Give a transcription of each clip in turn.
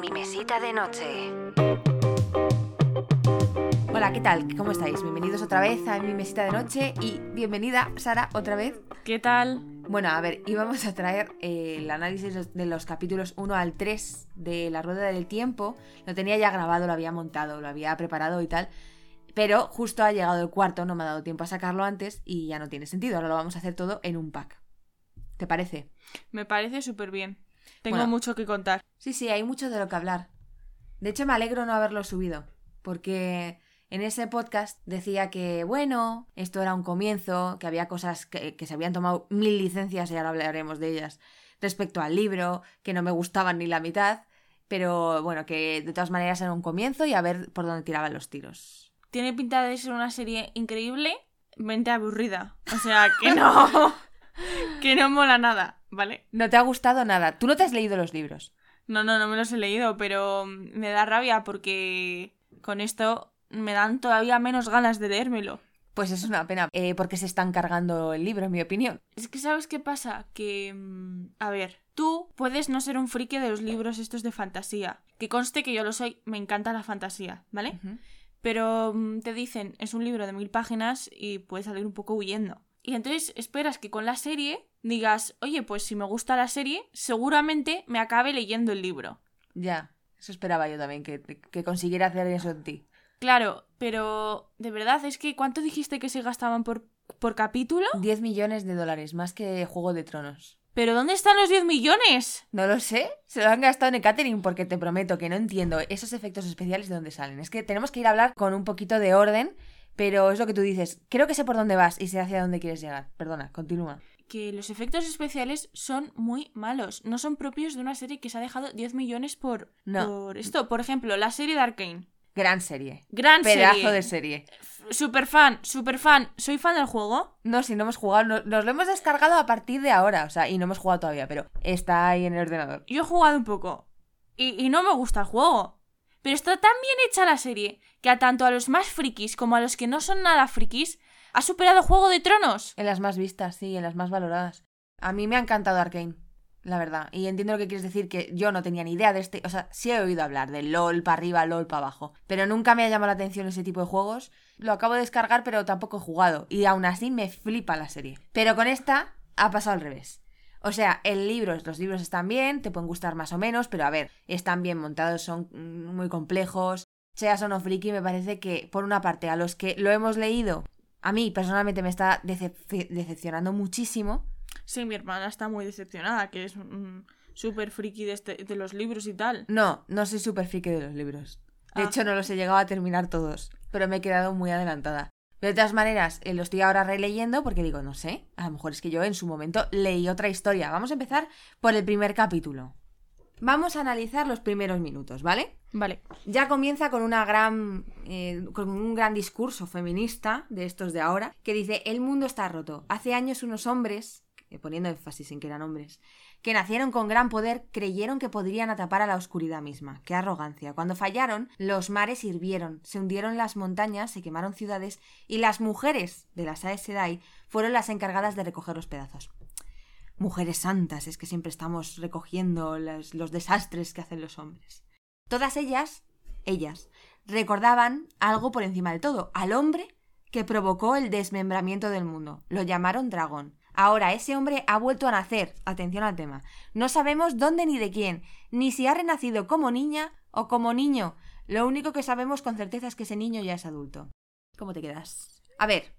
mi mesita de noche. Hola, ¿qué tal? ¿Cómo estáis? Bienvenidos otra vez a mi mesita de noche y bienvenida, Sara, otra vez. ¿Qué tal? Bueno, a ver, íbamos a traer eh, el análisis de los capítulos 1 al 3 de La Rueda del Tiempo. Lo tenía ya grabado, lo había montado, lo había preparado y tal. Pero justo ha llegado el cuarto, no me ha dado tiempo a sacarlo antes y ya no tiene sentido. Ahora lo vamos a hacer todo en un pack. ¿Te parece? Me parece súper bien. Tengo Bueno. mucho que contar. Sí, sí, hay mucho de lo que hablar. De hecho, me alegro no haberlo subido, porque en ese podcast decía que, bueno, esto era un comienzo, que había cosas que, que se habían tomado mil licencias y ahora hablaremos de ellas respecto al libro, que no me gustaban ni la mitad, pero bueno, que de todas maneras era un comienzo y a ver por dónde tiraban los tiros. Tiene pinta de ser una serie increíble, mente aburrida. O sea, que no. que no mola nada, ¿vale? No te ha gustado nada. Tú no te has leído los libros. No, no, no me los he leído, pero me da rabia porque con esto me dan todavía menos ganas de leérmelo. Pues es una pena, eh, porque se están cargando el libro, en mi opinión. Es que, ¿sabes qué pasa? Que, mm, a ver, tú puedes no ser un friki de los libros estos de fantasía. Que conste que yo lo soy, me encanta la fantasía, ¿vale? Pero mm, te dicen, es un libro de mil páginas y puedes salir un poco huyendo. Y entonces esperas que con la serie digas, oye, pues si me gusta la serie, seguramente me acabe leyendo el libro. Ya, eso esperaba yo también, que, que consiguiera hacer eso en ti. Claro, pero de verdad es que ¿cuánto dijiste que se gastaban por, por capítulo? 10 millones de dólares, más que Juego de Tronos. ¿Pero dónde están los 10 millones? No lo sé, se lo han gastado en el catering porque te prometo que no entiendo esos efectos especiales de dónde salen. Es que tenemos que ir a hablar con un poquito de orden, pero es lo que tú dices. Creo que sé por dónde vas y sé hacia dónde quieres llegar. Perdona, continúa. que los efectos especiales son muy malos. No son propios de una serie que se ha dejado 10 millones por, No. por esto. Por ejemplo, la serie de Arkane. Gran serie. Gran Pedazo serie. de serie. Super fan, super fan. ¿Soy fan del juego? No, si no hemos jugado, no- nos lo hemos descargado a partir de ahora, o sea, y no hemos jugado todavía, pero está ahí en el ordenador. Yo he jugado un poco. Y, y no me gusta el juego. Pero está tan bien hecha la serie que a tanto a los más frikis como a los que no son nada frikis ha superado Juego de Tronos. En las más vistas, sí, en las más valoradas. A mí me ha encantado Arkane, la verdad. Y entiendo lo que quieres decir, que yo no tenía ni idea de este. O sea, sí he oído hablar de LOL para arriba, LOL para abajo. Pero nunca me ha llamado la atención ese tipo de juegos. Lo acabo de descargar, pero tampoco he jugado. Y aún así me flipa la serie. Pero con esta ha pasado al revés. O sea, el libro, los libros están bien, te pueden gustar más o menos, pero a ver, están bien montados, son muy complejos. Seas o no friki, me parece que, por una parte, a los que lo hemos leído, a mí personalmente me está decep- decepcionando muchísimo. Sí, mi hermana está muy decepcionada, que es un súper friki de, este- de los libros y tal. No, no soy súper friki de los libros. De Ah. hecho, no los he llegado a terminar todos, pero me he quedado muy adelantada. Pero de todas maneras, eh, lo estoy ahora releyendo porque digo, no sé, a lo mejor es que yo en su momento leí otra historia. Vamos a empezar por el primer capítulo. Vamos a analizar los primeros minutos, ¿vale? Vale. Ya comienza con una gran eh, con un gran discurso feminista de estos de ahora que dice el mundo está roto. Hace años unos hombres, eh, poniendo énfasis en que eran hombres, que nacieron con gran poder creyeron que podrían atapar a la oscuridad misma. Qué arrogancia. Cuando fallaron, los mares hirvieron, se hundieron las montañas, se quemaron ciudades y las mujeres de las Aes Sedai fueron las encargadas de recoger los pedazos. Mujeres santas, es que siempre estamos recogiendo los- desastres que hacen los hombres. Todas ellas, ellas, recordaban algo por encima de todo, al hombre que provocó el desmembramiento del mundo. Lo llamaron dragón. Ahora ese hombre ha vuelto a nacer. Atención al tema. No sabemos dónde ni de quién, ni si ha renacido como niña o como niño. Lo único que sabemos con certeza es que ese niño ya es adulto. ¿Cómo te quedas? A ver,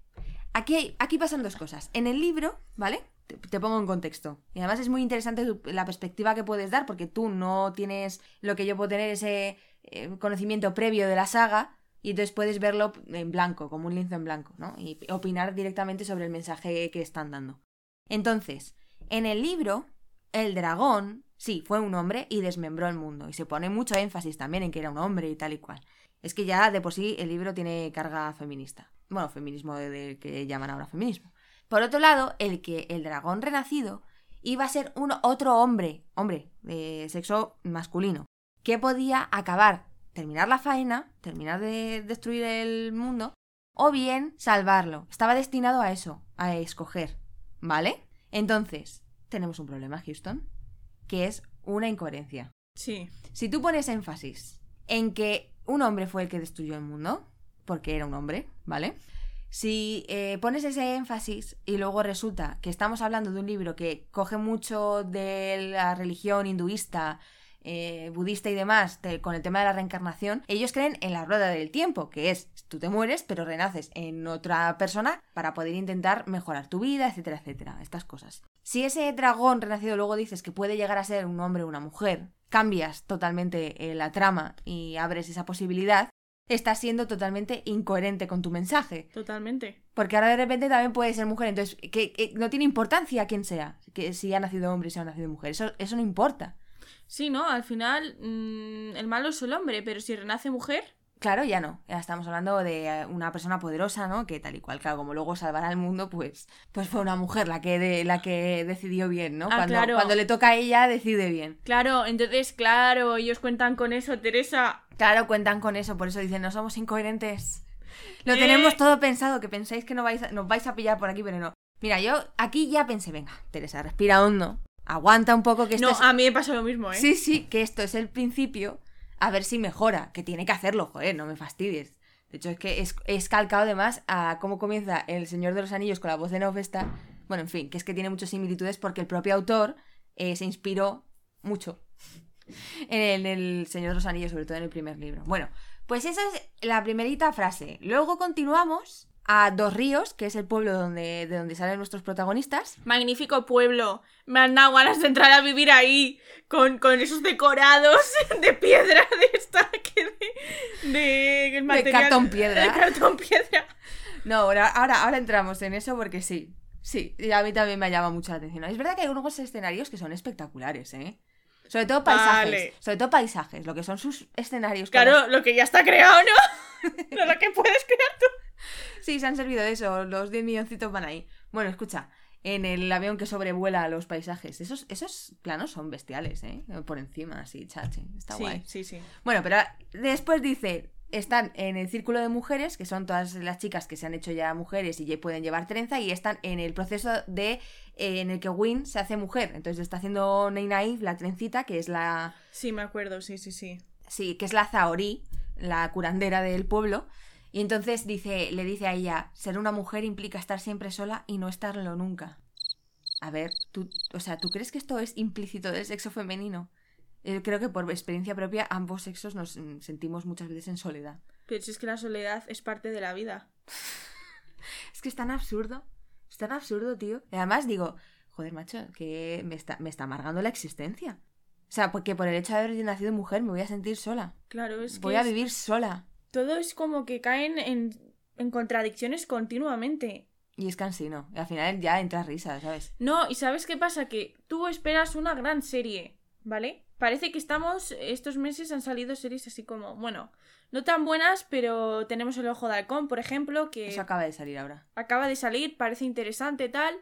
aquí, aquí pasan dos cosas. En el libro, ¿vale? Te, pongo en contexto. Y además es muy interesante la perspectiva que puedes dar, porque tú no tienes lo que yo puedo tener, ese eh, conocimiento previo de la saga, y entonces puedes verlo en blanco, como un lienzo en blanco, ¿no? Y opinar directamente sobre el mensaje que están dando. Entonces, en el libro, el dragón, sí, fue un hombre y desmembró el mundo. Y se pone mucho énfasis también en que era un hombre y tal y cual. Es que ya de por sí el libro tiene carga feminista. Bueno, feminismo de, de- que llaman ahora feminismo. Por otro lado, el que el dragón renacido iba a ser un otro hombre, hombre, de sexo masculino, que podía acabar, terminar la faena, terminar de destruir el mundo, o bien salvarlo. Estaba destinado a eso, a escoger. ¿Vale? Entonces, tenemos un problema, Houston, que es una incoherencia. Sí. Si tú pones énfasis en que un hombre fue el que destruyó el mundo, porque era un hombre, ¿vale? Si eh, pones ese énfasis y luego resulta que estamos hablando de un libro que coge mucho de la religión hinduista, eh, budista y demás, de- con el tema de la reencarnación, ellos creen en la rueda del tiempo, que es tú te mueres, pero renaces en otra persona para poder intentar mejorar tu vida, etcétera, etcétera, estas cosas. Si ese dragón renacido luego dices que puede llegar a ser un hombre o una mujer, cambias totalmente eh, la trama y abres esa posibilidad, estás siendo totalmente incoherente con tu mensaje. Totalmente. Porque ahora de repente también puede ser mujer, entonces que, que no tiene importancia quién sea, que si ha nacido hombre, si ha nacido mujer, eso, eso no importa. Sí, ¿no? Al final, mm, el malo es el hombre, pero si renace mujer, Claro, ya no. Ya estamos hablando de una persona poderosa, ¿no? Que tal y cual, claro, como luego salvará al mundo, pues, pues fue una mujer la que, de, la que decidió bien, ¿no? Ah, cuando, claro. cuando le toca a ella, decide bien. claro, entonces, claro, ellos cuentan con eso, Teresa. Claro, cuentan con eso, por eso dicen, no somos incoherentes. Lo Eh. tenemos todo pensado, que pensáis que no vais a- nos vais a pillar por aquí, pero no. Mira, yo aquí ya pensé, venga, Teresa, respira hondo, aguanta un poco que esto No, es... a mí me pasa lo mismo, ¿eh? Sí, sí, que esto es el principio, a ver si mejora, que tiene que hacerlo, joder, no me fastidies. De hecho, es que es, es calcado además a cómo comienza El Señor de los Anillos con la voz de Novesta. Bueno, en fin, que es que tiene muchas similitudes porque el propio autor eh, se inspiró mucho en el, en el Señor de los Anillos, sobre todo en el primer libro. Bueno, pues esa es la primerita frase. Luego continuamos a Dos Ríos, que es el pueblo donde, de donde salen nuestros protagonistas. Magnífico pueblo. Me han dado ganas de entrar a vivir ahí. Con, con esos decorados de piedra de esta que de, de, el material- cartón piedra. De cartón piedra. No, ahora, ahora, ahora entramos en eso porque sí. Sí, y a mí también me llama mucho la atención. Es verdad que hay algunos escenarios que son espectaculares, ¿eh? Sobre todo paisajes. Vale. Sobre todo paisajes, lo que son sus escenarios. Claro, lo que ya está creado, ¿no? no lo que puedes crear tú. Sí, se han servido de eso. Los 10 milloncitos van ahí. Bueno, escucha. En el avión que sobrevuela los paisajes. Esos, esos planos son bestiales, ¿eh? Por encima, así, chachi. Está Sí, guay. sí, sí. Bueno, pero después dice, están en el círculo de mujeres, que son todas las chicas que se han hecho ya mujeres y ya pueden llevar trenza, y están en el proceso de eh, en el que Win se hace mujer. Entonces está haciendo Neinaiv la trencita, que es la Sí, me acuerdo, sí, sí, sí. sí, que es la Zahorí, la curandera del pueblo. Y entonces dice, le dice a ella, ser una mujer implica estar siempre sola y no estarlo nunca. A ver, tú, o sea, ¿tú crees que esto es implícito del sexo femenino? Eh, creo que por experiencia propia ambos sexos nos mm, sentimos muchas veces en soledad. Pero si es que la soledad es parte de la vida. Es que es tan absurdo. Es tan absurdo, tío. Y además digo, joder, macho, que me está, me está amargando la existencia. O sea, porque por el hecho de haber nacido mujer me voy a sentir sola. Claro, es que Voy a es- vivir sola. Todo es como que caen en, en contradicciones continuamente. Y es cansino. Y al final ya entra risa, ¿sabes? No, y ¿sabes qué pasa? Que tú esperas una gran serie, ¿vale? Parece que estamos, estos meses han salido series así como, bueno, no tan buenas, pero tenemos el ojo de halcón, por ejemplo, que Eso acaba de salir ahora. acaba de salir, parece interesante, tal.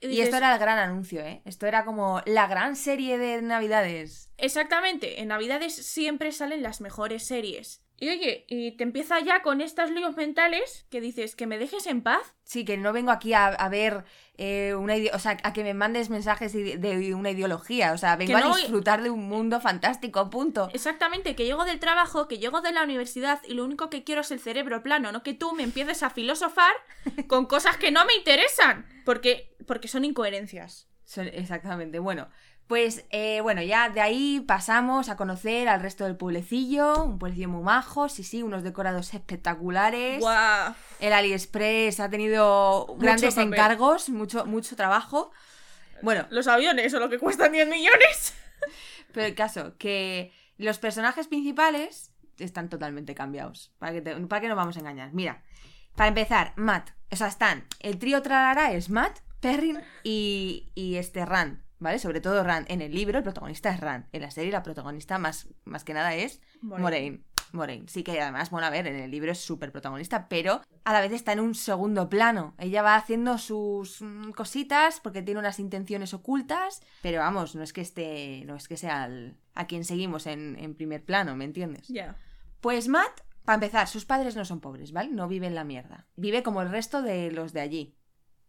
Y dices, esto era el gran anuncio, ¿eh? Esto era como la gran serie de Navidades. Exactamente, en Navidades siempre salen las mejores series. Y oye, y te empieza ya con estos líos mentales que dices, que me dejes en paz. Sí, que no vengo aquí a, a ver eh, una o sea, a que me mandes mensajes de, de una ideología. O sea, vengo no- a disfrutar de un mundo fantástico, punto. Exactamente, que llego del trabajo, que llego de la universidad y lo único que quiero es el cerebro plano, no que tú me empieces a filosofar con cosas que no me interesan, porque, porque son incoherencias. Son- exactamente. Bueno, pues eh, bueno, ya de ahí pasamos a conocer al resto del pueblecillo. Un pueblecillo muy majo, sí, sí, unos decorados espectaculares. ¡Guau! El AliExpress ha tenido grandes papel. encargos, mucho, mucho trabajo. Bueno, Los aviones o lo que cuestan 10 millones. pero el caso, que los personajes principales están totalmente cambiados. ¿Para que, te- para que no vamos a engañar? Mira, para empezar, Matt. O sea, están. El trío Tralara es Matt, Perrin y, y este Rand. ¿Vale? Sobre todo Rand. En el libro el protagonista es Rand. En la serie la protagonista más, más que nada es Moraine. Moraine. Moraine. Sí que además, bueno, a ver, en el libro es súper protagonista, pero a la vez está en un segundo plano. Ella va haciendo sus mm, cositas porque tiene unas intenciones ocultas, pero vamos, no es que esté, no es que sea a quien seguimos en, en primer plano, ¿me entiendes? Ya. Pues Matt, para empezar, sus padres no son pobres, ¿vale? No vive en la mierda. Vive como el resto de los de allí.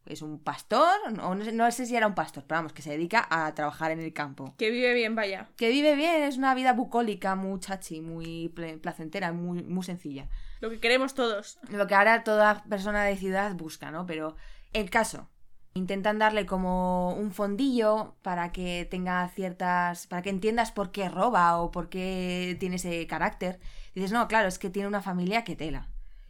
Es un pastor, o no sé, no sé si era un pastor, pero vamos, que se dedica a trabajar en el campo. Que vive bien, vaya. Que vive bien, es una vida bucólica, muy chachi, muy placentera, muy, muy sencilla. Lo que queremos todos. Lo que ahora toda persona de ciudad busca, ¿no? Pero el caso, intentan darle como un fondillo para que tenga ciertas. para que entiendas por qué roba o por qué tiene ese carácter. dices, no, claro, es que tiene una familia que tela.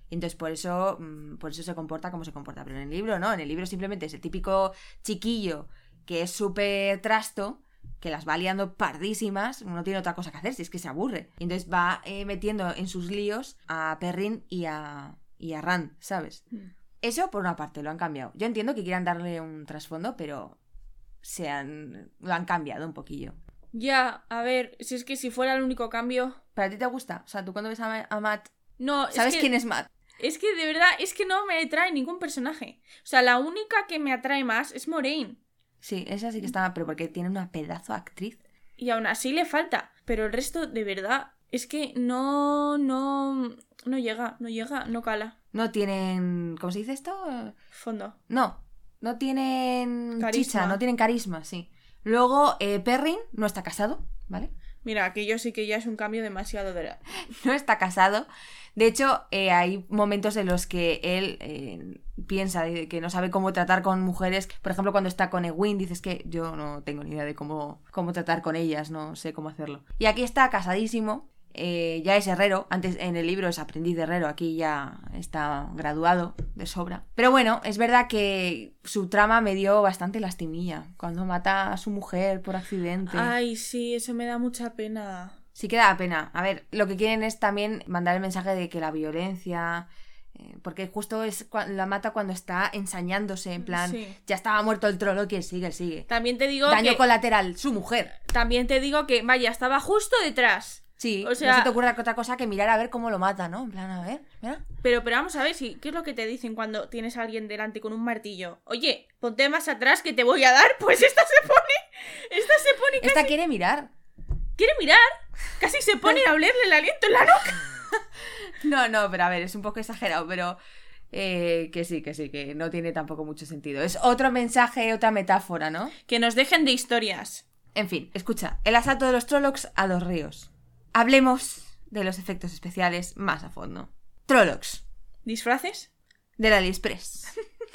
Entonces por eso, mm, por eso se comporta como se comporta. Pero en el libro no, en el libro simplemente es el típico chiquillo que es súper trasto, que las va liando pardísimas, no tiene otra cosa que hacer, si es que se aburre. Y entonces va eh, metiendo en sus líos a Perrin y a, y a Rand, ¿sabes? Mm. Eso por una parte, lo han cambiado. Yo entiendo que quieran darle un trasfondo, pero se han, lo han cambiado un poquillo. Ya, a ver, si es que si fuera el único cambio. ¿Para ti te gusta? O sea, tú cuando ves a, a Matt, No, ¿sabes es que, quién es Matt? Es que de verdad, es que no me atrae ningún personaje. O sea, la única que me atrae más es Moraine. Sí, esa sí que está, pero porque tiene una pedazo actriz. Y aún así le falta. Pero el resto, de verdad, es que no, no, no llega, no llega, no cala. No tienen. ¿Cómo se dice esto? Fondo. No, no tienen Carisma. chicha, no tienen carisma, sí. Luego, eh, Perrin no está casado, ¿vale? Mira, aquello sí que ya es un cambio demasiado de no está casado. De hecho, eh, hay momentos en los que él eh, piensa que no sabe cómo tratar con mujeres. Por ejemplo, cuando está con Egwene, dices que yo no tengo ni idea de cómo, cómo tratar con ellas, no sé cómo hacerlo. Y aquí está casadísimo, eh, ya es herrero. Antes en el libro es aprendiz de herrero, aquí ya está graduado de sobra. Pero bueno, es verdad que su trama me dio bastante lastimilla. Cuando mata a su mujer por accidente. Ay, sí, eso me da mucha pena. Sí que da pena. A ver, lo que quieren es también mandar el mensaje de que la violencia... eh, porque justo es la mata cuando está ensañándose, en plan, Sí. ya estaba muerto el trolo, que sigue, sigue. También te digo Daño que colateral, su mujer. también te digo que vaya, estaba justo detrás. Sí, O sea- no se te ocurre otra cosa que mirar a ver cómo lo mata, ¿no? En plan, a ver, mira. Pero, pero vamos a ver si, ¿qué es lo que te dicen cuando tienes a alguien delante con un martillo? Oye, ponte más atrás que te voy a dar. Pues esta se pone, esta se pone, casi, Esta quiere mirar. quiere mirar, casi se pone a olerle el aliento en la nuca. No, no, pero a ver, es un poco exagerado, pero eh, que sí, que sí, que no tiene tampoco mucho sentido. Es otro mensaje, otra metáfora, ¿no? Que nos dejen de historias. En fin, escucha, el asalto de los Trollocs a los ríos. Hablemos de los efectos especiales más a fondo. Trollocs, ¿Disfraces? del AliExpress.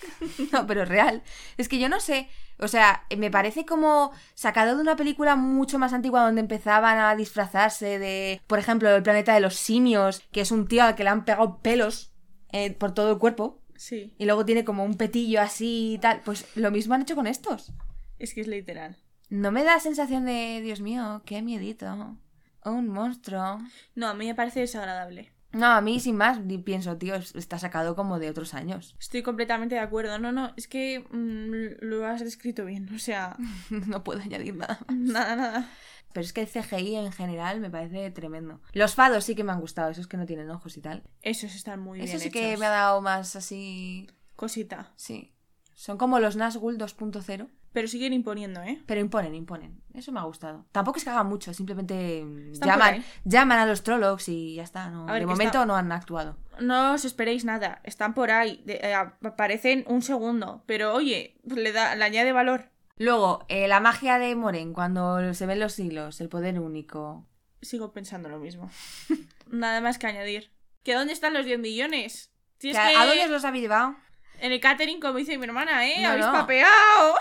no, pero real. Es que yo no sé, o sea, me parece como sacado de una película mucho más antigua donde empezaban a disfrazarse de, por ejemplo, el planeta de los simios, que es un tío al que le han pegado pelos eh, por todo el cuerpo. Sí, Y luego tiene como un petillo así y tal. Pues lo mismo han hecho con estos. es que es literal. No me da sensación de, Dios mío, qué miedito. Un monstruo. No, a mí me parece desagradable. No, a mí sin más pienso, tío, es- está sacado como de otros años. Estoy completamente de acuerdo. No, no, es que mm, lo has descrito bien. O sea, no puedo añadir nada. nada, nada. Pero es que el CGI en general me parece tremendo. Los fados sí que me han gustado, esos que no tienen ojos y tal. Esos están muy bien Eso sí que me ha dado más así... Cosita. Sí. Son como los Nazgûl 2.0, Pero siguen imponiendo, ¿eh? pero imponen, imponen. Eso me ha gustado. Tampoco es que hagan mucho, simplemente Están llaman, llaman a los Trollocs y ya está. No, ver, de momento está- no han actuado. No os esperéis nada. Están por ahí. de- eh, aparecen un segundo. Pero oye, le, da, le añade valor. Luego, eh, la magia de Moren, cuando se ven los hilos, el poder único. Sigo pensando lo mismo. nada más que añadir. ¿Que dónde están los 10 millones? Si es Que, que ¿A dónde os los habéis llevado? en el catering, como dice mi hermana, ¿eh? No, Habéis no. papeado.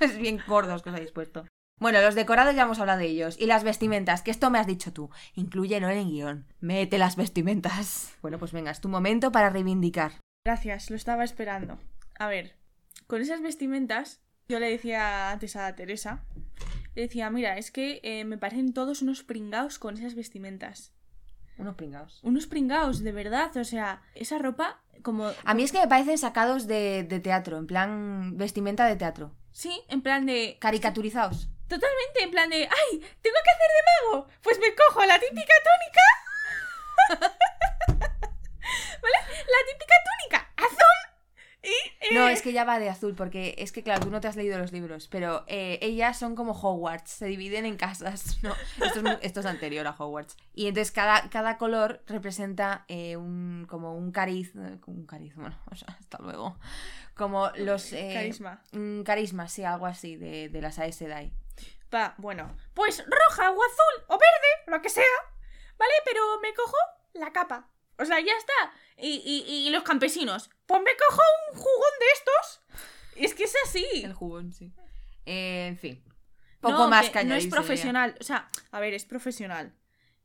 Es bien gordos que os habéis puesto. Bueno, los decorados ya hemos hablado de ellos. Y las vestimentas, que esto me has dicho tú. Incluye no en el guion. Mete las vestimentas. Bueno, pues venga, es tu momento para reivindicar. Gracias, lo estaba esperando. A ver, con esas vestimentas, yo le decía antes a Teresa, le decía, mira, es que eh, me parecen todos unos pringaos con esas vestimentas. Unos pringados. Unos pringaos, de verdad, o sea, esa ropa como... A mí es que me parecen sacados de, de teatro, en plan vestimenta de teatro. Sí, en plan de... Caricaturizados. Totalmente, en plan de... ¡Ay! ¿Tengo que hacer de mago? Pues me cojo la típica túnica... ¿Vale? La típica túnica azul y... eh, No, es que ya va de azul, porque es que, claro, tú no te has leído los libros, pero eh, ellas son como Hogwarts, se dividen en casas, ¿no? Esto es, mu- esto es anterior a Hogwarts. Y entonces cada, cada color representa eh, un, como un cariz, un cariz, bueno, o sea, hasta luego. Como los... eh, Carisma. Un carisma, sí, algo así, de, de las Aes Sedai. Va, bueno. Pues roja o azul o verde, lo que sea. ¿Vale? Pero me cojo la capa. O sea, ya está. Y, y, y los campesinos. Pues me cojo un jugón de estos. Es que es así. El jugón, sí. Eh, en fin. Poco No, más que No es profesional. O sea, a ver, es profesional.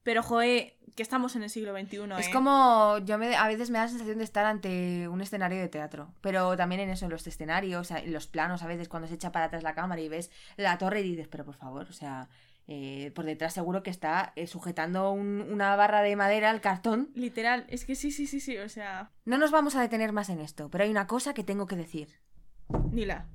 Pero, joe, que estamos en el siglo XXI, Es ¿eh? como, yo me, a veces me da la sensación de estar ante un escenario de teatro, pero también en eso, en los escenarios, en los planos, a veces cuando se echa para atrás la cámara y ves la torre y dices, pero por favor, o sea, eh, por detrás seguro que está eh, sujetando un- una barra de madera al cartón. Literal. Es que sí, sí, sí, sí. O sea, No nos vamos a detener más en esto, pero hay una cosa que tengo que decir. Nila.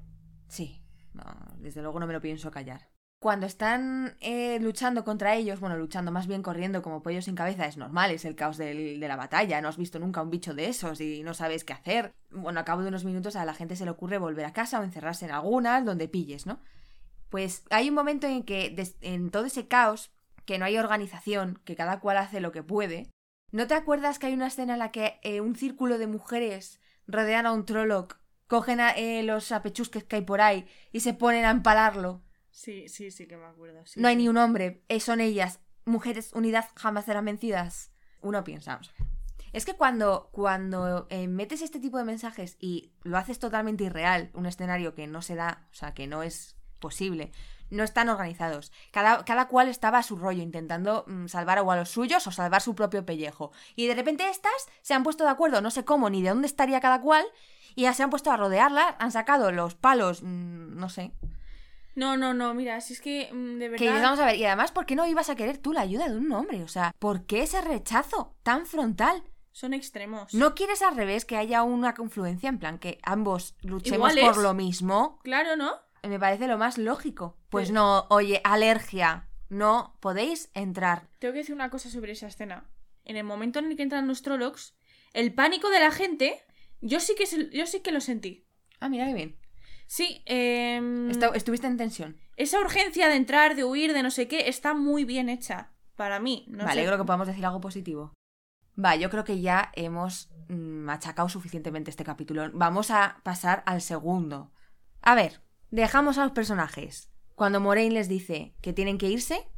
Sí, no, desde luego no me lo pienso callar. Cuando están eh, luchando contra ellos, bueno, luchando más bien corriendo como pollos sin cabeza, es normal, es el caos del- de la batalla, no has visto nunca un bicho de esos y no sabes qué hacer. Bueno, a cabo de unos minutos a la gente se le ocurre volver a casa o encerrarse en algunas donde pilles, ¿no? Pues hay un momento en que en todo ese caos, que no hay organización, que cada cual hace lo que puede, ¿no te acuerdas que hay una escena en la que eh, un círculo de mujeres rodean a un Trolloc, cogen a, eh, los apechusques que hay por ahí y se ponen a empalarlo? Sí, sí, sí que me acuerdo. sí, no hay sí. ni un hombre, eh, son ellas. Mujeres unidas jamás serán vencidas. Uno piensa, vamos a ver. Es que cuando, cuando eh, metes este tipo de mensajes y lo haces totalmente irreal, un escenario que no se da, o sea, que no es posible, no están organizados. Cada, cada cual estaba a su rollo, intentando mm, salvar o a los suyos o salvar su propio pellejo. Y de repente estas se han puesto de acuerdo, no sé cómo ni de dónde estaría cada cual, y ya se han puesto a rodearla, han sacado los palos, mm, no sé, No, no, no, mira, si es que mm, de verdad. vamos a ver, y además, ¿por qué no ibas a querer tú la ayuda de un hombre? O sea, ¿por qué ese rechazo tan frontal? Son extremos. ¿No quieres al revés que haya una confluencia en plan que ambos luchemos Iguales. por lo mismo? Claro, ¿no? Me parece lo más lógico. Pues Sí. no, oye, alergia, no podéis entrar. Tengo que decir una cosa sobre esa escena. En el momento en el que entran los Trollocs, el pánico de la gente, yo sí que, yo sí que lo sentí. Ah, mira qué bien. Sí, Esta- estuviste en tensión. esa urgencia de entrar, de huir, de no sé qué, está muy bien hecha. Para mí. No me sé. alegro que podamos decir algo positivo. Va, yo creo que ya hemos mm, machacado suficientemente este capítulo. Vamos a pasar al segundo. A ver, dejamos a los personajes. Cuando Moraine les dice que tienen que irse,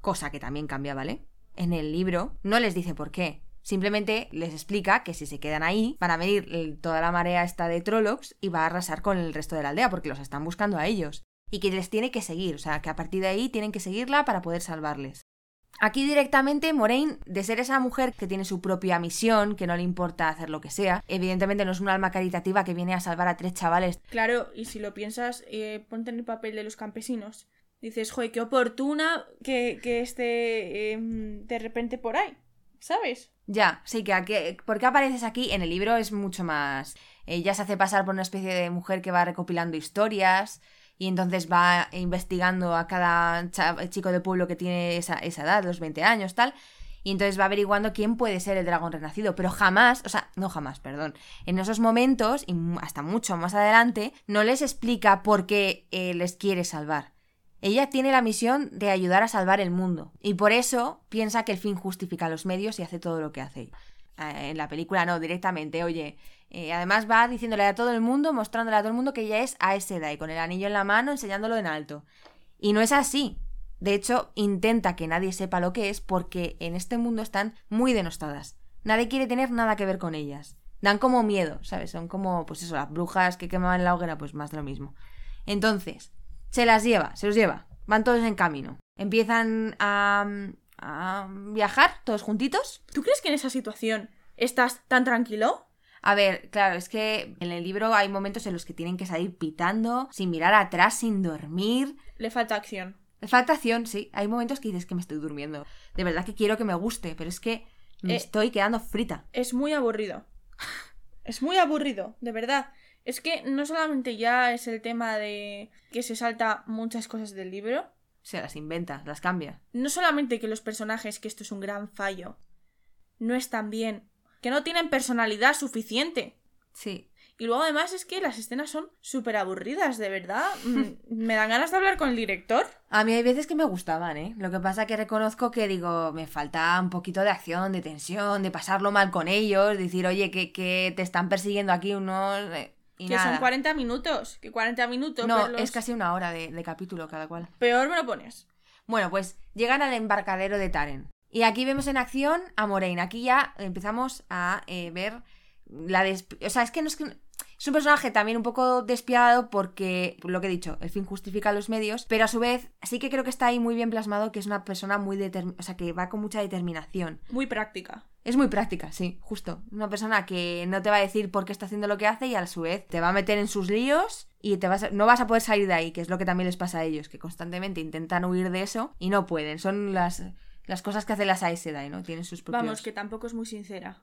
cosa que también cambia, ¿vale? En el libro no les dice por qué. Simplemente les explica que si se quedan ahí, van a venir toda la marea esta de Trollocs y va a arrasar con el resto de la aldea, porque los están buscando a ellos. Y que les tiene que seguir, o sea, que a partir de ahí tienen que seguirla para poder salvarles. Aquí directamente Moraine, de ser esa mujer que tiene su propia misión, que no le importa hacer lo que sea, evidentemente no es un alma caritativa que viene a salvar a tres chavales. Claro, y si lo piensas, eh, ponte en el papel de los campesinos. Dices, joder, qué oportuna que, que esté em, de repente por ahí. ¿Sabes? Ya, sí, que aquí, ¿por qué apareces aquí? En el libro es mucho más... Ella se hace pasar por una especie de mujer que va recopilando historias y entonces va investigando a cada chico de pueblo que tiene esa, edad, los 20 años, tal. Y entonces va averiguando quién puede ser el dragón renacido. Pero jamás, o sea, no jamás, perdón. En esos momentos, y hasta mucho más adelante, no les explica por qué eh, les quiere salvar. Ella tiene la misión de ayudar a salvar el mundo. Y por eso piensa que el fin justifica los medios y hace todo lo que hace. Eh, En la película no, directamente, oye. Eh, además va diciéndole a todo el mundo, mostrándole a todo el mundo que ella es Aes Sedai, con el anillo en la mano, enseñándolo en alto. Y no es así. De hecho, intenta que nadie sepa lo que es porque en este mundo están muy denostadas. Nadie quiere tener nada que ver con ellas. Dan como miedo, ¿sabes? Son como, pues eso, las brujas que quemaban la hoguera, pues más de lo mismo. Entonces, se las lleva, se los lleva. Van todos en camino. Empiezan a, a viajar todos juntitos. ¿Tú crees que en esa situación estás tan tranquilo? A ver, claro, es que en el libro hay momentos en los que tienen que salir pitando, sin mirar atrás, sin dormir. Le falta acción. Le falta acción, sí. Hay momentos que dices que me estoy durmiendo. De verdad que quiero que me guste, pero es que me Eh, estoy quedando frita. Es muy aburrido. Es muy aburrido, de verdad. Es que no solamente ya es el tema de que se salta muchas cosas del libro, Se las inventa, las cambia. no solamente que los personajes, que esto es un gran fallo, no están bien, que no tienen personalidad suficiente. Sí. Y luego además es que las escenas son súper aburridas, de verdad. Mm, me dan ganas de hablar con el director. A mí hay veces que me gustaban, ¿eh? Lo que pasa que reconozco que digo, me falta un poquito de acción, de tensión, de pasarlo mal con ellos, decir, oye, que, que te están persiguiendo aquí unos... eh, y que nada. son 40 minutos. Que 40 minutos. No, verlos- es casi una hora de, de capítulo cada cual. Peor me lo pones. Bueno, pues llegan al embarcadero de Taren. Y aquí vemos en acción a Moraine. Aquí ya empezamos a eh, ver la. O sea, es que no es que... Es un personaje también un poco despiadado porque, lo que he dicho, el fin justifica los medios, pero a su vez sí que creo que está ahí muy bien plasmado que es una persona muy determinada, o sea, que va con mucha determinación. Muy práctica. Es muy práctica, sí, justo. Una persona que no te va a decir por qué está haciendo lo que hace y a su vez te va a meter en sus líos y te vas a- no vas a poder salir de ahí, que es lo que también les pasa a ellos, que constantemente intentan huir de eso y no pueden. Son las, las cosas que hacen las Aes Sedai, ¿no? Tienen sus propios... Vamos, que tampoco es muy sincera.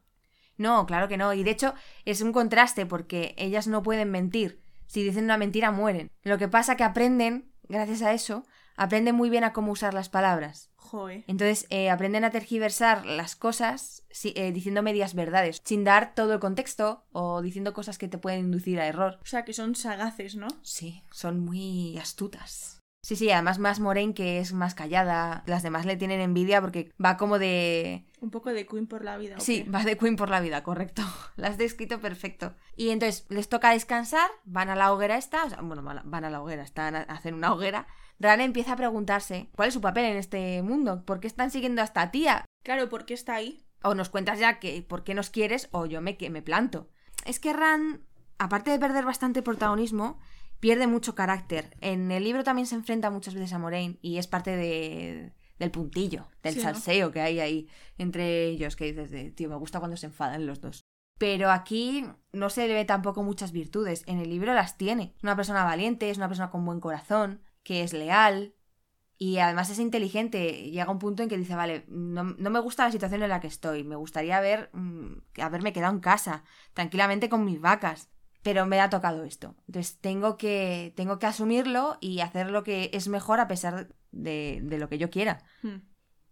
No, claro que no. Y de hecho es un contraste porque ellas no pueden mentir. Si dicen una mentira, mueren. Lo que pasa que aprenden, gracias a eso, aprenden muy bien a cómo usar las palabras. Joder. Entonces eh, aprenden a tergiversar las cosas si- eh, diciendo medias verdades, sin dar todo el contexto o diciendo cosas que te pueden inducir a error. O sea, que son sagaces, ¿no? Sí, son muy astutas. Sí, sí, además más Moraine que es más callada, las demás le tienen envidia porque va como de... Un poco de Queen por la vida. ¿o Sí, va de Queen por la vida, correcto. La has descrito perfecto. Y entonces les toca descansar, van a la hoguera esta, o sea, bueno, van a- van a la hoguera, están a hacer una hoguera. Ran empieza a preguntarse cuál es su papel en este mundo, por qué están siguiendo a esta tía, Claro, ¿por qué está ahí? o nos cuentas ya que por qué nos quieres o yo me, que me planto. Es que Ran, aparte de perder bastante protagonismo, pierde mucho carácter. En el libro también se enfrenta muchas veces a Moraine y es parte de, del puntillo, del Sí, ¿no? salseo que hay ahí entre ellos, que dices, de, tío, me gusta cuando se enfadan los dos. Pero aquí no se le ve tampoco muchas virtudes. En el libro las tiene. Es una persona valiente, es una persona con buen corazón, que es leal, y además es inteligente. Llega un punto en que dice, vale, no, no me gusta la situación en la que estoy. Me gustaría haber, mm, haberme quedado en casa, tranquilamente con mis vacas. Pero me ha tocado esto. Entonces tengo que, tengo que asumirlo y hacer lo que es mejor a pesar de, de lo que yo quiera. Hmm.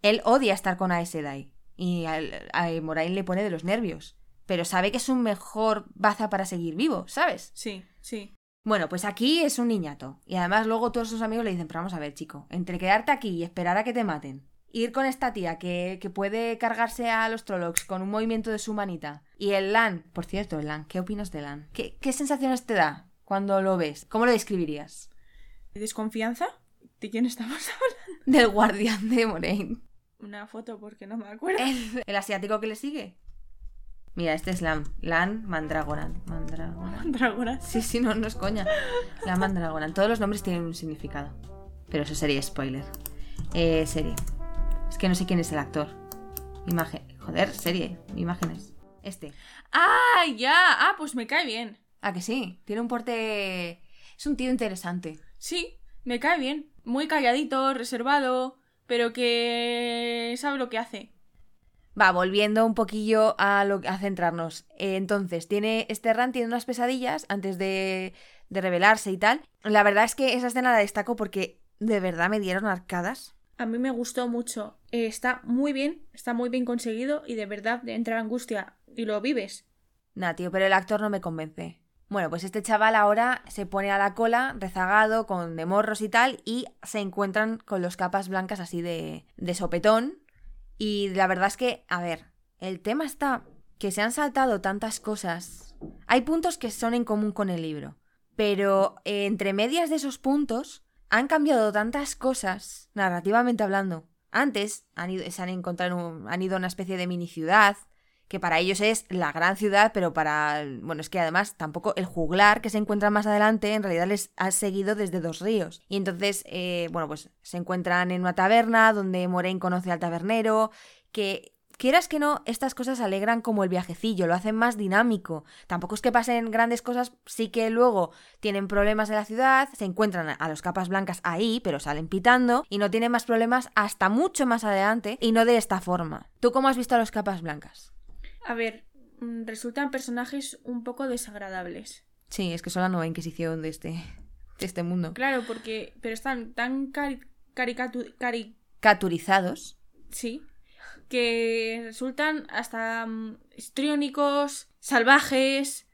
Él odia estar con Aes Sedai. Y a, Moraine le pone de los nervios. Pero sabe que es un mejor baza para seguir vivo, ¿sabes? Sí, sí. Bueno, pues aquí es un niñato. Y además luego todos sus amigos le dicen, pero vamos a ver, chico, entre quedarte aquí y esperar a que te maten, ir con esta tía que, que puede cargarse a los Trollocs con un movimiento de su manita, y el LAN, por cierto, el LAN, ¿qué opinas de LAN? ¿Qué, qué sensaciones te da cuando lo ves? ¿Cómo lo describirías? ¿Desconfianza? ¿De quién estamos hablando? Del guardián de Moraine. Una foto porque no me acuerdo. ¿El, el asiático que le sigue? Mira, este es Lan. Lan Mandragoran. Mandragoran. Dragona. Sí, sí, no, no es coña. La Mandragoran. Todos los nombres tienen un significado. Pero eso sería spoiler. Eh, serie. Es que no sé quién es el actor. Imagen. Joder, serie. Imágenes. Este. ¡Ah, ya! Ah, pues me cae bien. Ah, que sí. Tiene un porte. Es un tío interesante. Sí, me cae bien. Muy calladito, reservado, pero que sabe lo que hace. Va, volviendo un poquillo a, lo, a centrarnos. Eh, entonces, tiene este Ran tiene unas pesadillas antes de, de revelarse y tal. La verdad es que esa escena la destaco porque de verdad me dieron arcadas. A mí me gustó mucho. Eh, está muy bien, está muy bien conseguido y de verdad de entrar angustia y lo vives. Nah, tío, pero el actor no me convence. Bueno, pues este chaval ahora se pone a la cola, rezagado, con de morros y tal, y se encuentran con los capas blancas así de, de sopetón. Y la verdad es que, a ver, el tema está que se han saltado tantas cosas. Hay puntos que son en común con el libro, pero eh, entre medias de esos puntos han cambiado tantas cosas, narrativamente hablando. Antes han ido, se han encontrado, han ido a una especie de mini ciudad, que para ellos es la gran ciudad, pero para. Bueno, es que además tampoco el juglar que se encuentra más adelante en realidad les ha seguido desde dos ríos. Y entonces, eh, bueno, pues se encuentran en una taberna donde Moraine conoce al tabernero, que. Quieras que no, estas cosas alegran como el viajecillo, lo hacen más dinámico. Tampoco es que pasen grandes cosas, sí que luego tienen problemas en la ciudad, se encuentran a los capas blancas ahí, pero salen pitando, y no tienen más problemas hasta mucho más adelante, y no de esta forma. ¿Tú cómo has visto a los capas blancas? A ver, mm, resultan personajes un poco desagradables. Sí, es que son la nueva Inquisición de este, de este mundo. Claro, porque. Pero están tan cari caricatu- cari- Caturizados. Sí. Que resultan hasta mm, histriónicos, salvajes.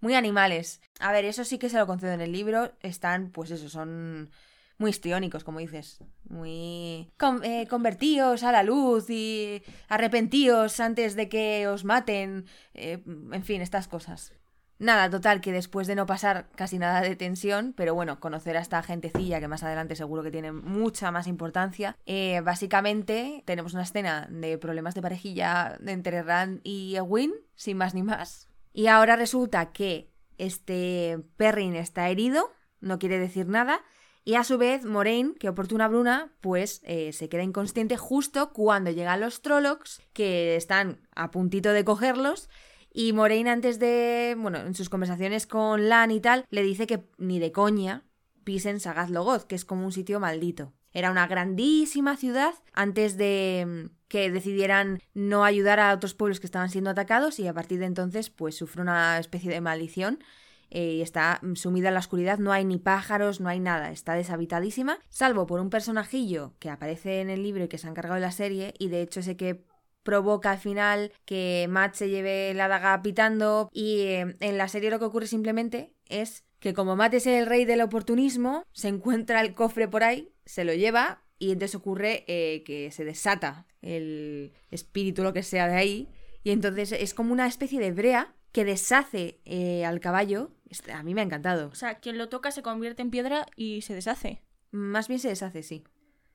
muy animales. A ver, eso sí que se lo concedo en el libro. Están, pues eso, son muy histriónicos, como dices. Muy con, eh, a la luz y arrepentíos antes de que os maten. Eh, en fin, estas cosas. Nada, total, que después de no pasar casi nada de tensión, pero bueno, conocer a esta gentecilla que más adelante seguro que tiene mucha más importancia, eh, básicamente tenemos una escena de problemas de parejilla entre Rand y Egwin, sin más ni más. Y ahora resulta que este Perrin está herido, no quiere decir nada, y a su vez Moraine, que oportuna Bruna, pues eh, se queda inconsciente justo cuando llegan los Trollocs, que están a puntito de cogerlos, y Moraine antes de, bueno, en sus conversaciones con Lan y tal, le dice que ni de coña pisen Sagaz Logoth, que es como un sitio maldito. Era una grandísima ciudad antes de mm, que decidieran no ayudar a otros pueblos que estaban siendo atacados y a partir de entonces pues sufre una especie de maldición eh, y está sumida en la oscuridad, no hay ni pájaros, no hay nada, está deshabitadísima, salvo por un personajillo que aparece en el libro y que se ha encargado de la serie y de hecho sé que provoca al final que Matt se lleve la daga pitando y eh, en la serie lo que ocurre simplemente es que como Matt es el rey del oportunismo, se encuentra el cofre por ahí, se lo lleva y entonces ocurre eh, que se desata el espíritu, lo que sea de ahí, y entonces es como una especie de brea que deshace eh, al caballo. A mí me ha encantado. O sea, quien lo toca se convierte en piedra y se deshace. Más bien se deshace, sí.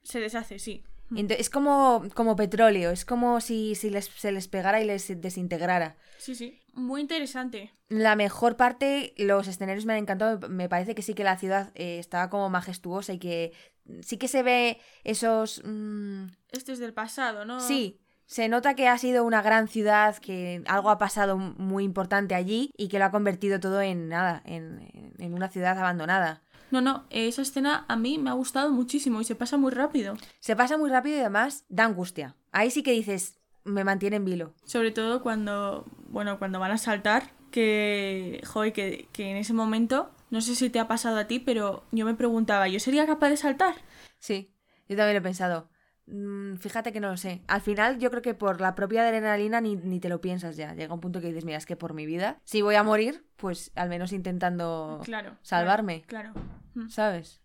Se deshace, sí es como, como petróleo, es como si, si les, se les pegara y les desintegrara. Sí, sí. Muy interesante. La mejor parte, los escenarios me han encantado. Me parece que sí que la ciudad eh, estaba como majestuosa y que sí que se ve esos. Mm, este es del pasado, ¿no? Sí. Se nota que ha sido una gran ciudad, que algo ha pasado muy importante allí y que lo ha convertido todo en nada, en, en una ciudad abandonada. No, no, esa escena a mí me ha gustado muchísimo y se pasa muy rápido. Se pasa muy rápido y además da angustia. Ahí sí que dices, me mantiene en vilo. Sobre todo cuando, bueno, cuando van a saltar, que, joder, que, que en ese momento, no sé si te ha pasado a ti, pero yo me preguntaba, ¿yo sería capaz de saltar? Sí, yo también lo he pensado. Mm, fíjate que no lo sé. Al final, yo creo que por la propia adrenalina ni, ni, te lo piensas ya. Llega un punto que dices, mira, es que por mi vida, si voy a morir, pues al menos intentando salvarme. Claro. Mm. ¿Sabes?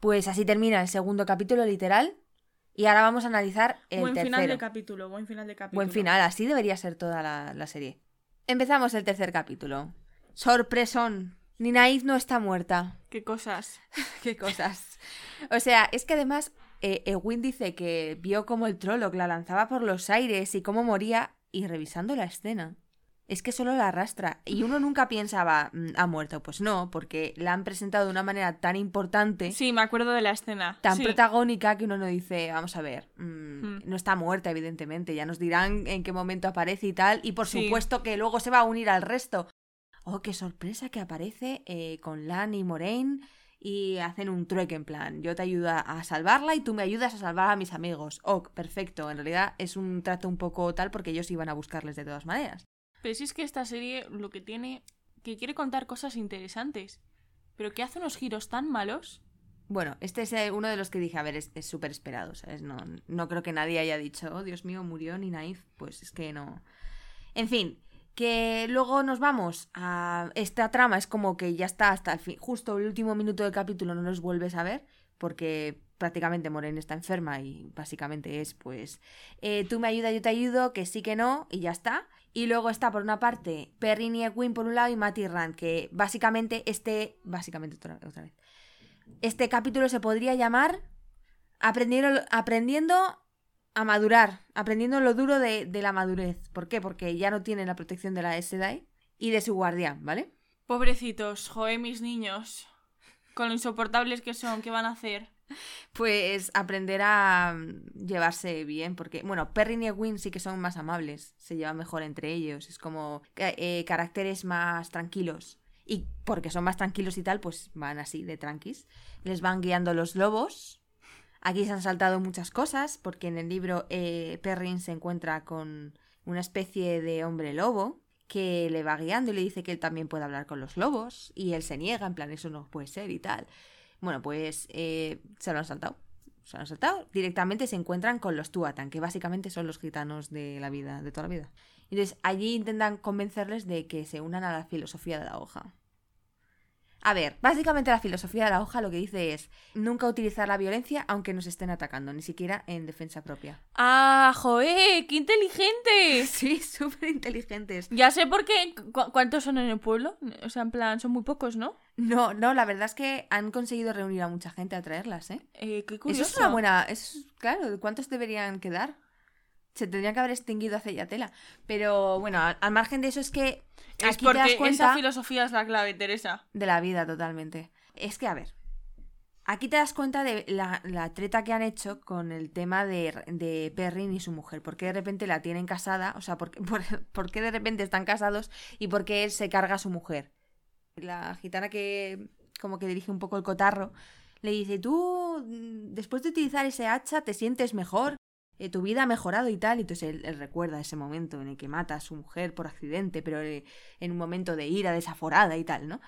Pues así termina el segundo capítulo, literal. Y ahora vamos a analizar el buen tercero. final de capítulo, buen final de capítulo. Buen final, así debería ser toda la, la serie. Empezamos el tercer capítulo. Sorpresón. Ninaid no está muerta. ¿Qué cosas? ¿Qué cosas? O sea, es que además eh, Ewin dice que vio como el Trolloc la lanzaba por los aires y cómo moría, y revisando la escena, es que solo la arrastra. Y uno nunca pensaba, mm, ha muerto. Pues no, porque la han presentado de una manera tan importante. Sí, me acuerdo de la escena. Tan protagónica que uno no dice, vamos a ver, mm, hmm. no está muerta, evidentemente. Ya nos dirán en qué momento aparece y tal. Y por supuesto que luego se va a unir al resto. Oh, qué sorpresa que aparece eh, con Lan y Moraine y hacen un trueque en plan, yo te ayudo a salvarla y tú me ayudas a salvar a mis amigos. Oh, perfecto. En realidad es un trato un poco tal porque ellos iban a buscarles de todas maneras. Pero si es que esta serie lo que tiene, que quiere contar cosas interesantes, pero que hace unos giros tan malos. Bueno, este es eh, uno de los que dije, a ver, es súper esperado, ¿sabes? No, no creo que nadie haya dicho, oh, Dios mío, murió ni Naif. Pues es que no. En fin, que luego nos vamos a esta trama es como que ya está hasta el fin justo el último minuto del capítulo no nos vuelves a ver porque prácticamente Moren está enferma y básicamente es pues eh, tú me ayudas yo te ayudo que sí que no y ya está y luego está por una parte Perrin y Egwin por un lado y Matty Rand que básicamente este básicamente otra, otra vez este capítulo se podría llamar aprendiendo, aprendiendo a madurar, aprendiendo lo duro de, la madurez. ¿Por qué? Porque ya no tienen la protección de la SDI y de su guardián, ¿vale? Pobrecitos, joe, mis niños. Con lo insoportables que son, ¿qué van a hacer? Pues aprender a mm, llevarse bien, porque, bueno, Perrin y Egwin sí que son más amables, se llevan mejor entre ellos, es como eh, caracteres más tranquilos. Y porque son más tranquilos y tal, pues van así de tranquis. Les van guiando los lobos, Aquí se han saltado muchas cosas, porque en el libro eh, Perrin se encuentra con una especie de hombre lobo que le va guiando y le dice que él también puede hablar con los lobos y él se niega, en plan, eso no puede ser y tal. Bueno, pues eh, se lo han saltado. se han saltado, directamente se encuentran con los Tuatan, que básicamente son los gitanos de la vida, de toda la vida. Entonces allí intentan convencerles de que se unan a la filosofía de la hoja. A ver, básicamente la filosofía de la hoja lo que dice es nunca utilizar la violencia aunque nos estén atacando, ni siquiera en defensa propia. ¡Ah, joé! ¡Qué inteligentes! Sí, súper inteligentes. Ya sé por qué. ¿Cu- ¿Cuántos son en el pueblo? O sea, en plan, son muy pocos, ¿no? No, no, la verdad es que han conseguido reunir a mucha gente a traerlas, ¿eh? Eh, qué curioso. Eso es una buena. Eso es, claro, ¿cuántos deberían quedar? Se tendrían que haber extinguido hace ya tela. Pero bueno, al, al margen de eso es que Es aquí te das porque cuenta esa filosofía es la clave, Teresa. de la vida totalmente. Es que, a ver, aquí te das cuenta de la, la treta que han hecho con el tema de, de Perrin y su mujer. ¿Por qué de repente la tienen casada? O sea, ¿por, qué- por, por qué de repente están casados y por qué él se carga a su mujer? La gitana que como que dirige un poco el cotarro le dice, tú después de utilizar ese hacha te sientes mejor, eh, tu vida ha mejorado y tal. Y entonces él, él recuerda ese momento en el que mata a su mujer por accidente, pero eh, en un momento de ira desaforada y tal, ¿no?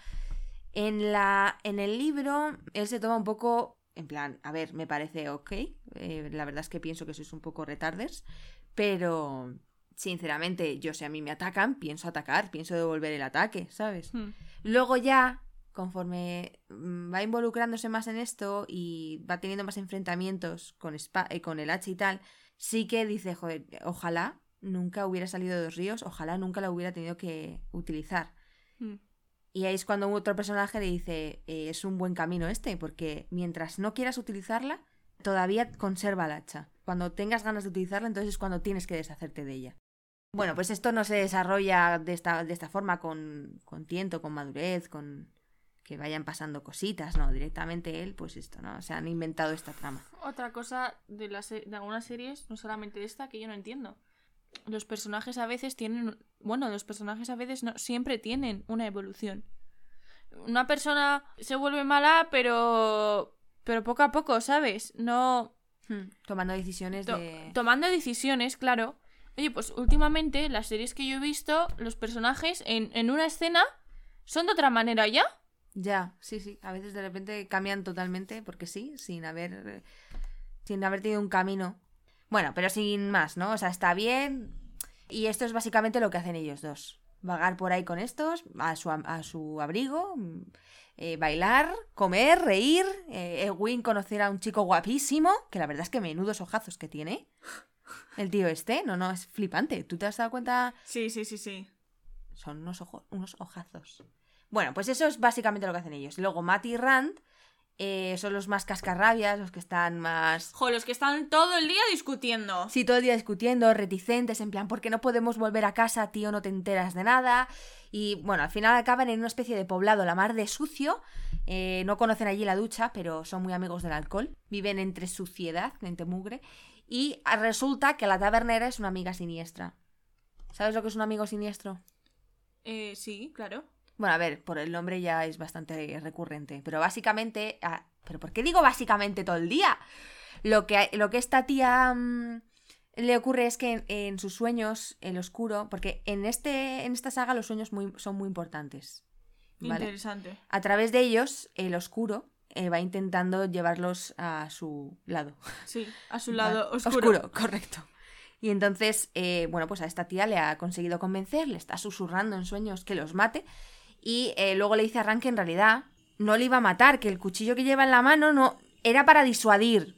En, la, en el libro, él se toma un poco, en plan, a ver, me parece ok. eh, la verdad es que pienso que sois un poco retardes, pero sinceramente, yo si a mí me atacan, pienso atacar, pienso devolver el ataque, ¿sabes? Hmm. Luego ya, conforme mm, va involucrándose más en esto y va teniendo más enfrentamientos con, Spa- eh, con el H y tal, sí que dice, joder, ojalá nunca hubiera salido de los ríos, ojalá nunca la hubiera tenido que utilizar. Hmm. Y ahí es cuando otro personaje le dice, "Eh, es un buen camino este, porque mientras no quieras utilizarla, todavía conserva el hacha. Cuando tengas ganas de utilizarla, entonces es cuando tienes que deshacerte de ella. Bueno, pues esto no se desarrolla de esta, de esta forma con, con tiento, con madurez, con que vayan pasando cositas, no, directamente él, pues esto, ¿no? Se han inventado esta trama. Otra cosa de, las de algunas series, no solamente esta, que yo no entiendo. Los personajes a veces tienen. Bueno, los personajes a veces no siempre tienen una evolución. Una persona se vuelve mala, pero. Pero poco a poco, ¿sabes? No. Hmm, Tomando decisiones to- de... tomando decisiones, claro. Oye, pues últimamente, las series que yo he visto, los personajes en, en una escena son de otra manera ya. Ya, sí, sí. A veces de repente cambian totalmente, porque sí, sin haber. sin haber tenido un camino. Bueno, pero sin más, ¿no? O sea, está bien. Y esto es básicamente lo que hacen ellos dos. Vagar por ahí con estos, a su, a su abrigo, eh, bailar, comer, reír. Eh, Win conocer a un chico guapísimo, que la verdad es que menudos ojazos que tiene. El tío este, no, no, es flipante. ¿Tú te has dado cuenta? Sí, sí, sí, sí. Son unos, ojo- unos ojazos. Bueno, pues eso es básicamente lo que hacen ellos. Luego Matt y Rand eh, son los más cascarrabias, los que están más... Jo, los que están todo el día discutiendo. Sí, todo el día discutiendo, reticentes, en plan, ¿por qué no podemos volver a casa, tío? No te enteras de nada. Y bueno, al final acaban en una especie de poblado, la mar de sucio. Eh, no conocen allí la ducha, pero son muy amigos del alcohol. Viven entre suciedad, entre mugre. Y resulta que la tabernera es una amiga siniestra. ¿Sabes lo que es un amigo siniestro? Eh, sí, claro. Bueno, a ver, por el nombre ya es bastante recurrente, pero básicamente... ah, ¿Pero por qué digo básicamente todo el día? Lo que, lo que esta tía mm, le ocurre es que en, en sus sueños, el oscuro, porque en, este, en esta saga los sueños muy, son muy importantes. ¿vale? Interesante. A través de ellos, el oscuro eh, va intentando llevarlos a su lado. Sí, a su Va- lado oscuro. correcto. Y entonces, eh, bueno, pues a esta tía le ha conseguido convencer, le está susurrando en sueños que los mate. Y eh, luego le dice a Ran que en realidad no le iba a matar, que el cuchillo que lleva en la mano no era para disuadir.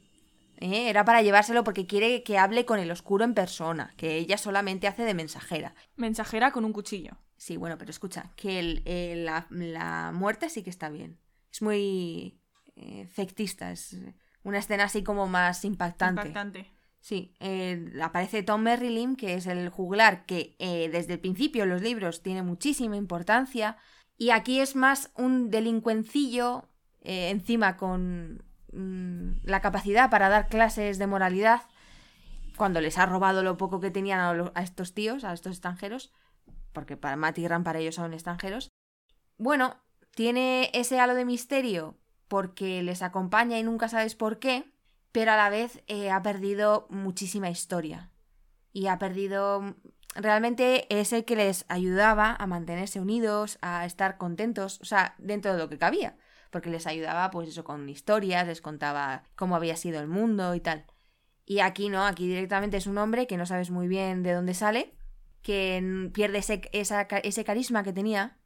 ¿eh? Era para llevárselo porque quiere que hable con el oscuro en persona, que ella solamente hace de mensajera. Mensajera con un cuchillo. Sí, bueno, pero escucha, que el- la, la muerte sí que está bien. Es muy eh, efectista, es una escena así como más impactante. Impactante. Sí, eh, aparece Tom Merrilin, que es el juglar que eh, desde el principio en los libros tiene muchísima importancia. Y aquí es más un delincuencillo, eh, encima con mm, la capacidad para dar clases de moralidad, cuando les ha robado lo poco que tenían a, estos tíos, a estos extranjeros, porque para Matt y Ran para ellos son extranjeros. Bueno, tiene ese halo de misterio porque les acompaña y nunca sabes por qué, pero a la vez eh, ha perdido muchísima historia. Y ha perdido... Realmente es el que les ayudaba a mantenerse unidos, a estar contentos, o sea, dentro de lo que cabía. porque les ayudaba pues eso con historias, les contaba cómo había sido el mundo y tal. Y aquí no, aquí directamente es un hombre que no sabes muy bien de dónde sale, que pierde ese, ese carisma que tenía,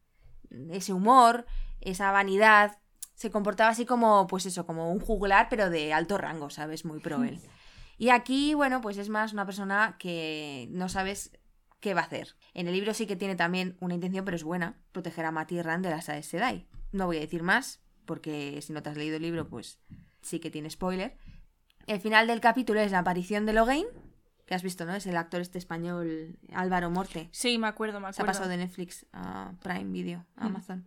ese humor, esa vanidad, se comportaba así como, pues eso, como un juglar, pero de alto rango, ¿sabes? Muy pro él. Y aquí, bueno, pues es más una persona que no sabes qué va a hacer. En el libro sí que tiene también una intención, pero es buena, proteger a Mati Rand de las Aes Sedai. No voy a decir más, porque si no te has leído el libro, pues sí que tiene spoiler. El final del capítulo es la aparición de Logain, que has visto, ¿no? Es el actor este español Álvaro Morte. Sí, me acuerdo, me acuerdo. Se ha pasado de Netflix a Prime Video, a Amazon.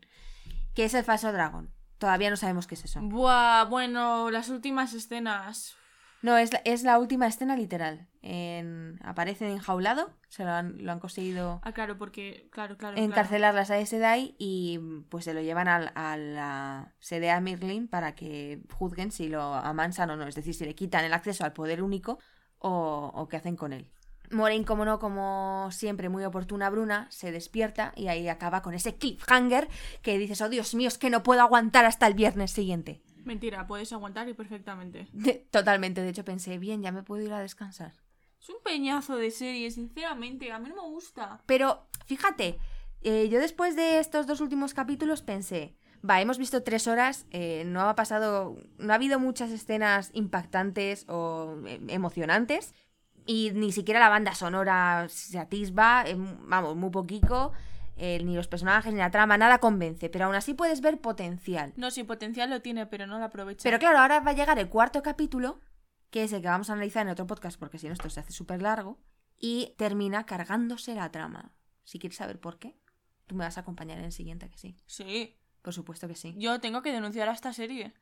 Que es el falso dragón. Todavía no sabemos qué es eso. Buah, bueno, las últimas escenas. No, es la, es la última escena literal. En, aparece enjaulado, se lo han, lo han conseguido. Ah, claro, porque, claro, Aes Sedai y pues se lo llevan a, a la sede a Mirlin para que juzguen si lo amansan o no. Es decir, si le quitan el acceso al poder único o, o qué hacen con él. Moraine, como no, como siempre, muy oportuna Bruna, se despierta y ahí acaba con ese cliffhanger que dices, oh Dios mío, es que no puedo aguantar hasta el viernes siguiente. Mentira, puedes aguantar y perfectamente. totalmente, de hecho pensé, bien, ya me puedo ir a descansar. Es un peñazo de serie, sinceramente, a mí no me gusta. Pero, fíjate, eh, yo después de estos dos últimos capítulos pensé, va, hemos visto tres horas, eh, no ha pasado, no ha habido muchas escenas impactantes o eh, emocionantes, y ni siquiera la banda sonora se atisba, vamos, muy poquito. Ni los personajes ni la trama, nada convence, pero aún así puedes ver potencial. No, sí, potencial lo tiene, pero no lo aprovecha. Pero claro, ahora va a llegar el cuarto capítulo, que es el que vamos a analizar en otro podcast, porque si no esto se hace súper largo, y termina cargándose la trama. Si quieres saber por qué, tú me vas a acompañar en el siguiente, que sí. Sí. Por supuesto que sí. Yo tengo que denunciar a esta serie.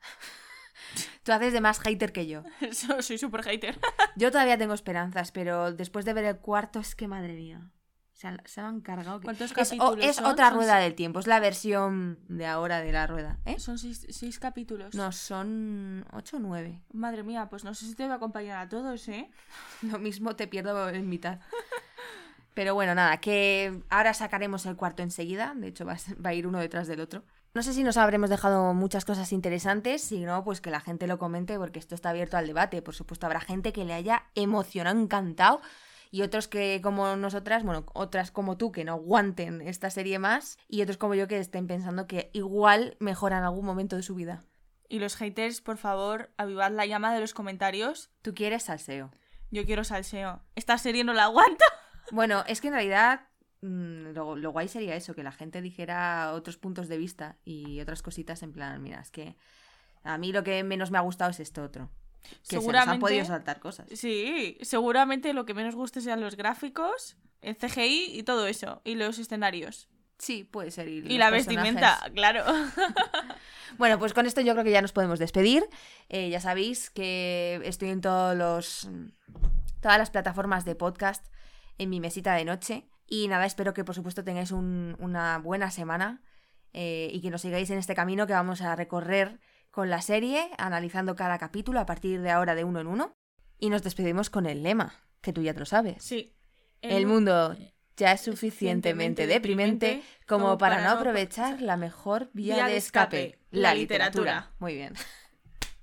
Tú haces de más hater que yo. Soy súper hater. yo todavía tengo esperanzas, pero después de ver el cuarto es que madre mía. Se, han, se han cargado. ¿Cuántos es, capítulos es otra rueda del tiempo, es la versión de ahora de la rueda. ¿eh? ¿Son seis, capítulos? No, son ocho o nueve. Madre mía, pues no sé si te voy a acompañar a todos, ¿eh? Lo mismo te pierdo en mitad. Pero bueno, nada, que ahora sacaremos el cuarto enseguida. De hecho, va a ir uno detrás del otro. No sé si nos habremos dejado muchas cosas interesantes, si no, pues que la gente lo comente porque esto está abierto al debate. Por supuesto, habrá gente que le haya emocionado, encantado y otros que como nosotras, bueno, otras como tú que no aguanten esta serie más y otros como yo que estén pensando que igual mejora en algún momento de su vida. Y los haters, por favor, avivad la llama de los comentarios. Tú quieres salseo. Yo quiero salseo. Esta serie no la aguanto. Bueno, es que en realidad Mm, lo, guay sería eso, que la gente dijera otros puntos de vista y otras cositas en plan, mira, es que a mí lo que menos me ha gustado es esto otro. Que se nos han podido saltar cosas. Sí, seguramente lo que menos guste sean los gráficos, el CGI y todo eso, y los escenarios. Sí, puede ser. Y, la vestimenta, claro. bueno, pues con esto yo creo que ya nos podemos despedir. Eh, ya sabéis que estoy en todos los, todas las plataformas de podcast en mi mesita de noche. Y nada, espero que por supuesto tengáis una buena semana eh, y que nos sigáis en este camino que vamos a recorrer con la serie, analizando cada capítulo a partir de ahora de uno en uno. Y nos despedimos con el lema, que tú ya te lo sabes. Sí. El, mundo ya es suficientemente deprimente como para no aprovechar la mejor vía de escape, la literatura. Muy bien.